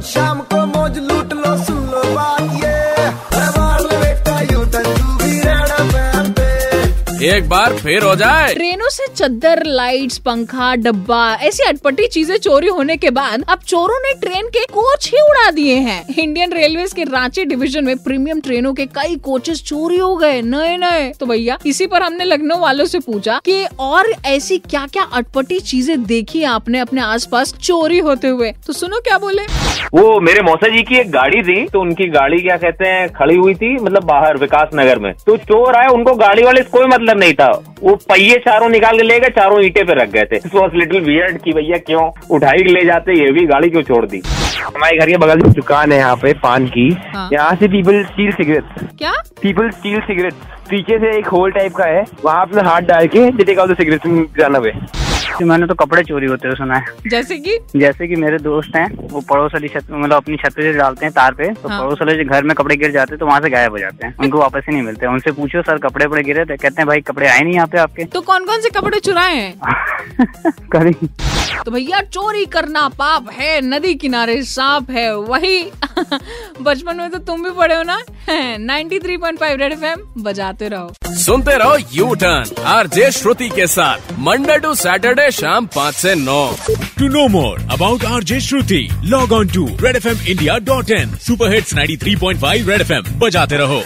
शाम को मौज लो एक बार फिर हो जाए। ट्रेनों से चद्दर लाइट्स पंखा डब्बा ऐसी अटपटी चीज़ें चोरी होने के बाद अब चोरों ने ट्रेन के कोच ही उड़ा दिए हैं। इंडियन रेलवे के रांची डिवीज़न में प्रीमियम ट्रेनों के कई कोचेस चोरी हो गए नए नए। तो भैया इसी पर हमने लखनऊ वालों से पूछा कि और ऐसी क्या क्या अटपटी चीज़ें देखी आपने अपने आसपास चोरी होते हुए? तो सुनो क्या बोले। वो मेरे मौसा जी की एक गाड़ी थी तो उनकी गाड़ी क्या कहते हैं खड़ी हुई थी मतलब बाहर विकास नगर में। तो चोर आए उनको गाड़ी वाले कोई मतलब नहीं था। वो पहिए चारों निकाल के ले गए चारों ईटे पे रख गए थे। वॉज़ लिटिल वियर्ड कि भैया क्यों उठाई ले जाते ये भी गाड़ी क्यों छोड़ दी? हमारे घर के बगल में दुकान है यहाँ पे पान की। हाँ। यहाँ से पीपल स्टील सिगरेट क्या? पीपल स्टील सिगरेट पीछे से एक होल टाइप का है वहाँ अपना हाथ डाल के जितने का सिगरेट जाना पे मैंने तो कपड़े चोरी होते हुए सुना है। जैसे कि? जैसे कि मेरे दोस्त हैं वो पड़ोस वाली छत मतलब अपनी छत पे डालते हैं तार पे तो हाँ। पड़ोस वाले घर में कपड़े गिर जाते हैं तो वहाँ से गायब हो जाते हैं। उनको वापस ही नहीं मिलते। उनसे पूछो सर कपड़े वपड़े गिरे थे कहते हैं भाई कपड़े आए नहीं यहाँ पे आपके? तो कौन कौन से कपड़े चुराए हैं? कभी। तो भैया चोरी करना पाप है नदी किनारे सांप है वही बचपन में तो तुम भी पढ़े हो ना 93.5 रेड एफएम बजाते रहो सुनते रहो U turn R J Shruti के साथ मंडे टू सैटरडे शाम पाँच से नौ To know more about RJ Shruti, log on to redfmindia.in. Superhits 93.5 Red FM. बजाते रहो